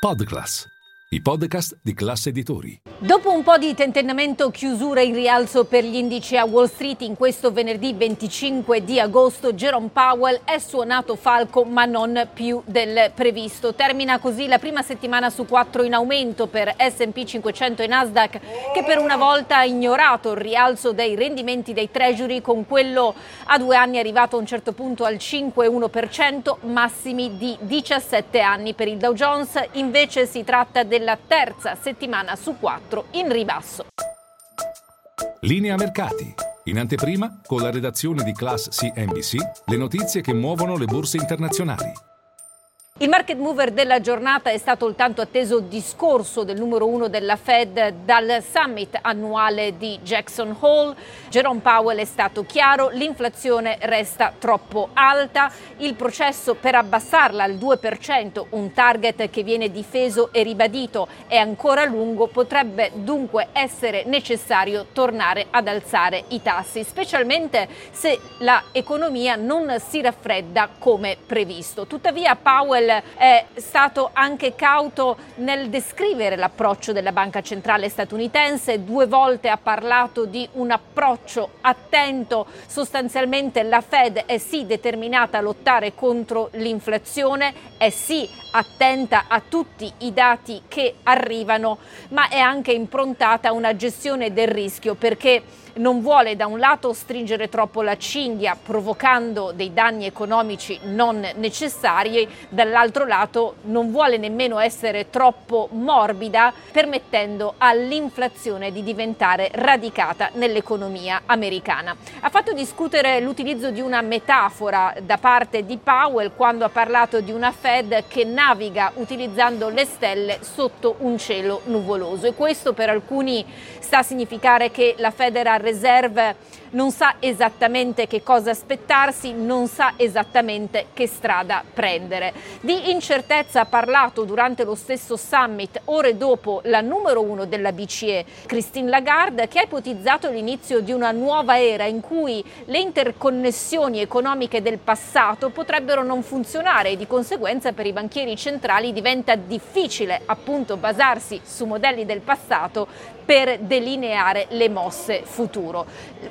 Podglas. I podcast di classe editori. Dopo un po' di tentennamento, chiusura in rialzo per gli indici a Wall Street in questo venerdì 25 di agosto, Jerome Powell è suonato falco ma non più del previsto. Termina così la prima settimana su quattro in aumento per S&P 500 e Nasdaq che per una volta ha ignorato il rialzo dei rendimenti dei treasury con quello a due anni arrivato a un certo punto al 5,1%, massimi di 17 anni per il Dow Jones. Invece si tratta della terza settimana su quattro in ribasso. Linea mercati. In anteprima, con la redazione di Class CNBC, le notizie che muovono le borse internazionali. Il market mover della giornata è stato il tanto atteso discorso del numero uno della Fed dal summit annuale di Jackson Hole. Jerome Powell è stato chiaro, l'inflazione resta troppo alta, il processo per abbassarla al 2%, un target che viene difeso e ribadito, è ancora lungo, potrebbe dunque essere necessario tornare ad alzare i tassi, specialmente se l'economia non si raffredda come previsto. Tuttavia Powell è stato anche cauto nel descrivere l'approccio della Banca Centrale statunitense, due volte ha parlato di un approccio attento, sostanzialmente la Fed è sì determinata a lottare contro l'inflazione, è sì attenta a tutti i dati che arrivano, ma è anche improntata a una gestione del rischio perché non vuole da un lato stringere troppo la cinghia provocando dei danni economici non necessari, dall'altro lato non vuole nemmeno essere troppo morbida permettendo all'inflazione di diventare radicata nell'economia americana. Ha fatto discutere l'utilizzo di una metafora da parte di Powell quando ha parlato di una Fed che naviga utilizzando le stelle sotto un cielo nuvoloso e questo per alcuni sta a significare che la Federal Reserve non sa esattamente che cosa aspettarsi, non sa esattamente che strada prendere. Di incertezza ha parlato durante lo stesso summit, ore dopo la numero uno della BCE, Christine Lagarde, che ha ipotizzato l'inizio di una nuova era in cui le interconnessioni economiche del passato potrebbero non funzionare e di conseguenza per i banchieri centrali diventa difficile appunto basarsi su modelli del passato per delineare le mosse futuro.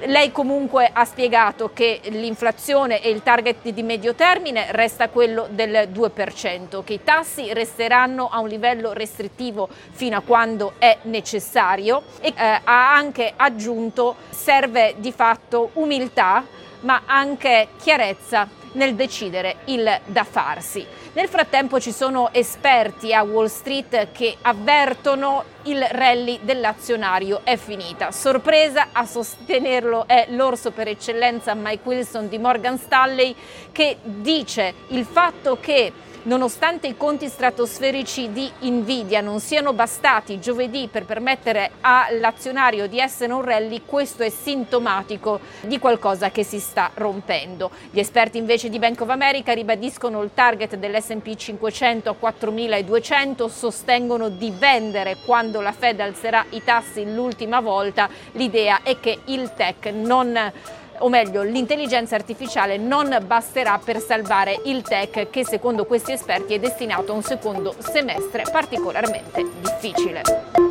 Lei comunque ha spiegato che l'inflazione e il target di medio termine resta quello del 2%, che i tassi resteranno a un livello restrittivo fino a quando è necessario e eh, ha anche aggiunto serve di fatto umiltà ma anche chiarezza nel decidere il da farsi. Nel frattempo ci sono esperti a Wall Street che avvertono il rally dell'azionario è finita. Sorpresa a sostenerlo è l'orso per eccellenza Mike Wilson di Morgan Stanley che dice il fatto che Nonostante i conti stratosferici di Nvidia non siano bastati giovedì per permettere all'azionario di essere un rally, questo è sintomatico di qualcosa che si sta rompendo. Gli esperti invece di Bank of America ribadiscono il target dell'SP 500 a 4.200, sostengono di vendere quando la Fed alzerà i tassi l'ultima volta. L'idea è che il tech non o meglio l'intelligenza artificiale non basterà per salvare il tech che secondo questi esperti è destinato a un secondo semestre particolarmente difficile.